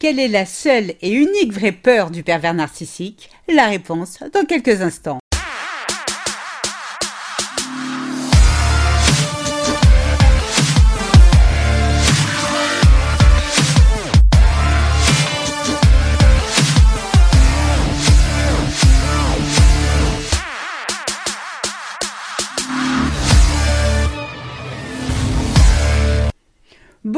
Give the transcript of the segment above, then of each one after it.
Quelle est la seule et unique vraie peur du pervers narcissique? La réponse dans quelques instants.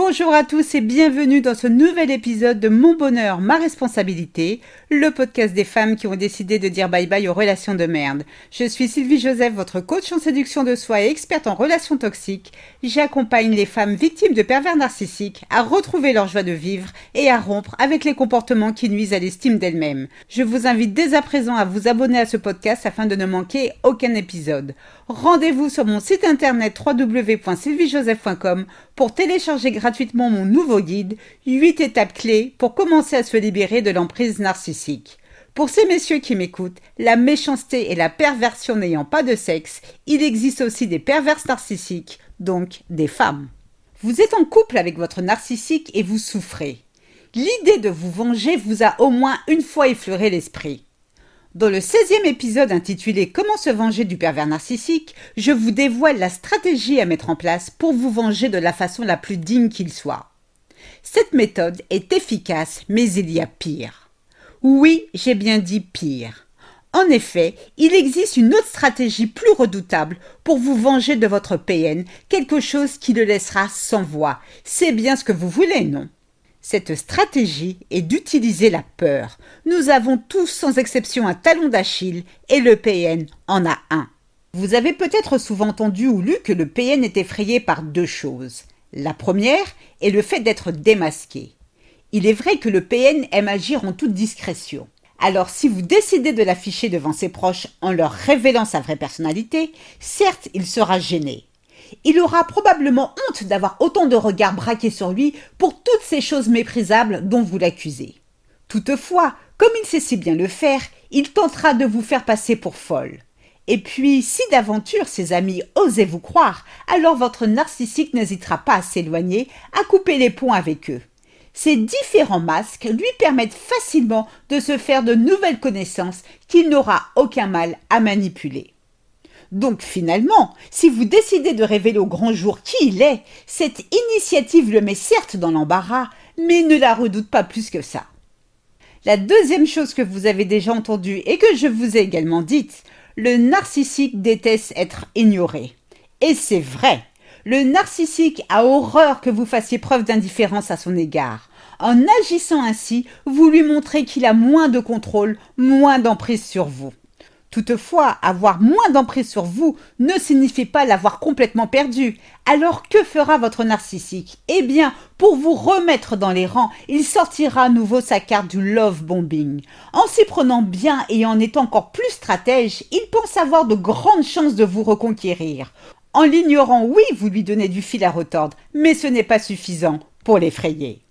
Bonjour à tous et bienvenue dans ce nouvel épisode de Mon bonheur, ma responsabilité, le podcast des femmes qui ont décidé de dire bye bye aux relations de merde. Je suis Sylvie Joseph, votre coach en séduction de soi et experte en relations toxiques. J'accompagne les femmes victimes de pervers narcissiques à retrouver leur joie de vivre et à rompre avec les comportements qui nuisent à l'estime d'elles-mêmes. Je vous invite dès à présent à vous abonner à ce podcast afin de ne manquer aucun épisode. Rendez-vous sur mon site internet www.sylviejoseph.com pour télécharger gratuitement mon nouveau guide 8 étapes clés pour commencer à se libérer de l'emprise narcissique. Pour ces messieurs qui m'écoutent, la méchanceté et la perversion n'ayant pas de sexe, il existe aussi des perverses narcissiques, donc des femmes. Vous êtes en couple avec votre narcissique et vous souffrez. L'idée de vous venger vous a au moins une fois effleuré l'esprit. Dans le 16e épisode intitulé Comment se venger du pervers narcissique, je vous dévoile la stratégie à mettre en place pour vous venger de la façon la plus digne qu'il soit. Cette méthode est efficace, mais il y a pire. Oui, j'ai bien dit pire. En effet, il existe une autre stratégie plus redoutable pour vous venger de votre PN, quelque chose qui le laissera sans voix. C'est bien ce que vous voulez, non? Cette stratégie est d'utiliser la peur. Nous avons tous sans exception un talon d'Achille et le PN en a un. Vous avez peut-être souvent entendu ou lu que le PN est effrayé par deux choses. La première est le fait d'être démasqué. Il est vrai que le PN aime agir en toute discrétion. Alors si vous décidez de l'afficher devant ses proches en leur révélant sa vraie personnalité, certes il sera gêné il aura probablement honte d'avoir autant de regards braqués sur lui pour toutes ces choses méprisables dont vous l'accusez. Toutefois, comme il sait si bien le faire, il tentera de vous faire passer pour folle. Et puis, si d'aventure ses amis osaient vous croire, alors votre narcissique n'hésitera pas à s'éloigner, à couper les ponts avec eux. Ces différents masques lui permettent facilement de se faire de nouvelles connaissances qu'il n'aura aucun mal à manipuler. Donc finalement, si vous décidez de révéler au grand jour qui il est, cette initiative le met certes dans l'embarras, mais ne la redoute pas plus que ça. La deuxième chose que vous avez déjà entendue et que je vous ai également dite, le narcissique déteste être ignoré. Et c'est vrai. Le narcissique a horreur que vous fassiez preuve d'indifférence à son égard. En agissant ainsi, vous lui montrez qu'il a moins de contrôle, moins d'emprise sur vous. Toutefois, avoir moins d'emprise sur vous ne signifie pas l'avoir complètement perdu. Alors que fera votre narcissique? Eh bien, pour vous remettre dans les rangs, il sortira à nouveau sa carte du love bombing. En s'y prenant bien et en étant encore plus stratège, il pense avoir de grandes chances de vous reconquérir. En l'ignorant, oui, vous lui donnez du fil à retordre, mais ce n'est pas suffisant pour l'effrayer.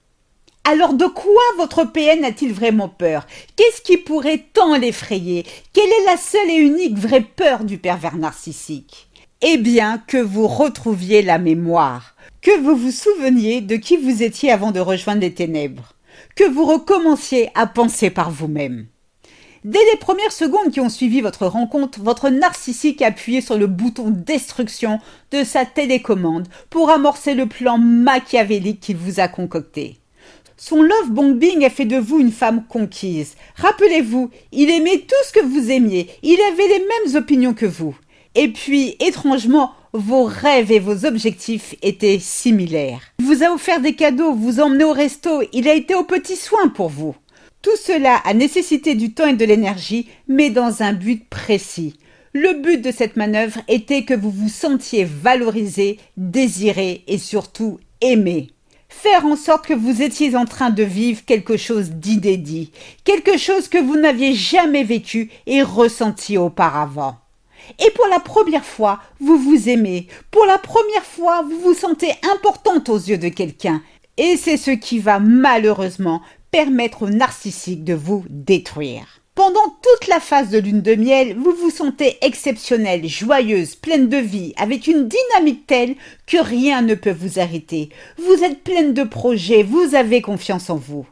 Alors de quoi votre PN a-t-il vraiment peur? Qu'est-ce qui pourrait tant l'effrayer? Quelle est la seule et unique vraie peur du pervers narcissique? Eh bien que vous retrouviez la mémoire, que vous vous souveniez de qui vous étiez avant de rejoindre les ténèbres, que vous recommenciez à penser par vous-même. Dès les premières secondes qui ont suivi votre rencontre, votre narcissique a appuyé sur le bouton destruction de sa télécommande pour amorcer le plan machiavélique qu'il vous a concocté. Son love bombing a fait de vous une femme conquise. Rappelez-vous, il aimait tout ce que vous aimiez. Il avait les mêmes opinions que vous. Et puis, étrangement, vos rêves et vos objectifs étaient similaires. Il vous a offert des cadeaux, vous emmené au resto, il a été aux petits soins pour vous. Tout cela a nécessité du temps et de l'énergie, mais dans un but précis. Le but de cette manœuvre était que vous vous sentiez valorisé, désiré et surtout aimé faire en sorte que vous étiez en train de vivre quelque chose d'inédit, quelque chose que vous n'aviez jamais vécu et ressenti auparavant. Et pour la première fois, vous vous aimez. Pour la première fois, vous vous sentez importante aux yeux de quelqu'un. Et c'est ce qui va malheureusement permettre au narcissique de vous détruire. Pendant toute la phase de lune de miel, vous vous sentez exceptionnelle, joyeuse, pleine de vie, avec une dynamique telle que rien ne peut vous arrêter. Vous êtes pleine de projets, vous avez confiance en vous.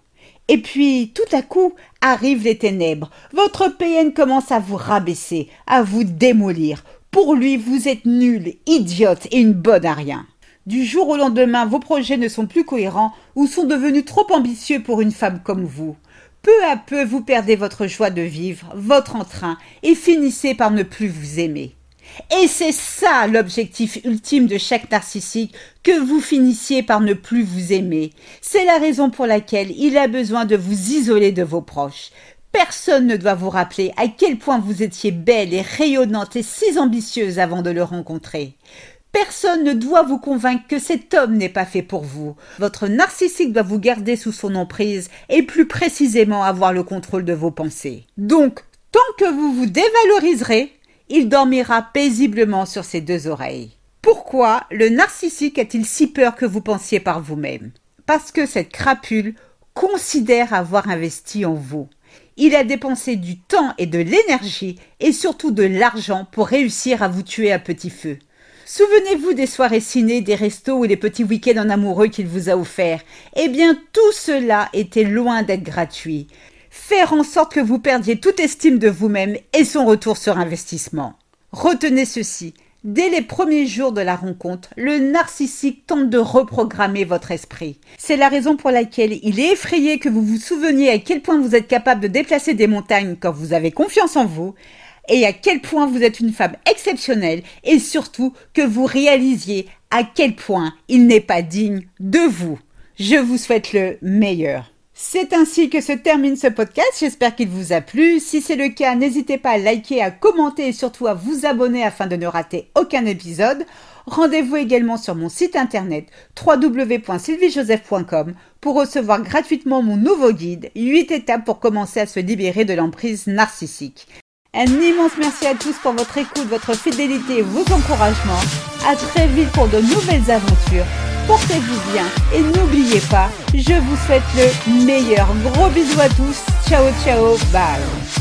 Et puis, tout à coup, arrivent les ténèbres. Votre PN commence à vous rabaisser, à vous démolir. Pour lui, vous êtes nul, idiote et une bonne à rien. Du jour au lendemain, vos projets ne sont plus cohérents ou sont devenus trop ambitieux pour une femme comme vous. Peu à peu, vous perdez votre joie de vivre, votre entrain, et finissez par ne plus vous aimer. Et c'est ça l'objectif ultime de chaque narcissique, que vous finissiez par ne plus vous aimer. C'est la raison pour laquelle il a besoin de vous isoler de vos proches. Personne ne doit vous rappeler à quel point vous étiez belle et rayonnante et si ambitieuse avant de le rencontrer. Personne ne doit vous convaincre que cet homme n'est pas fait pour vous. Votre narcissique doit vous garder sous son emprise et plus précisément avoir le contrôle de vos pensées. Donc, tant que vous vous dévaloriserez, il dormira paisiblement sur ses deux oreilles. Pourquoi le narcissique a-t-il si peur que vous pensiez par vous-même? Parce que cette crapule considère avoir investi en vous. Il a dépensé du temps et de l'énergie et surtout de l'argent pour réussir à vous tuer à petit feu. Souvenez-vous des soirées ciné, des restos ou des petits week-ends en amoureux qu'il vous a offerts. Eh bien, tout cela était loin d'être gratuit. Faire en sorte que vous perdiez toute estime de vous-même et son retour sur investissement. Retenez ceci. Dès les premiers jours de la rencontre, le narcissique tente de reprogrammer votre esprit. C'est la raison pour laquelle il est effrayé que vous vous souveniez à quel point vous êtes capable de déplacer des montagnes quand vous avez confiance en vous, et à quel point vous êtes une femme exceptionnelle et surtout que vous réalisiez à quel point il n'est pas digne de vous. Je vous souhaite le meilleur. C'est ainsi que se termine ce podcast. J'espère qu'il vous a plu. Si c'est le cas, n'hésitez pas à liker, à commenter et surtout à vous abonner afin de ne rater aucun épisode. Rendez-vous également sur mon site internet www.sylviejoseph.com pour recevoir gratuitement mon nouveau guide 8 étapes pour commencer à se libérer de l'emprise narcissique. Un immense merci à tous pour votre écoute, votre fidélité et vos encouragements. À très vite pour de nouvelles aventures. Portez-vous bien et n'oubliez pas, je vous souhaite le meilleur. Gros bisous à tous. Ciao ciao, bye.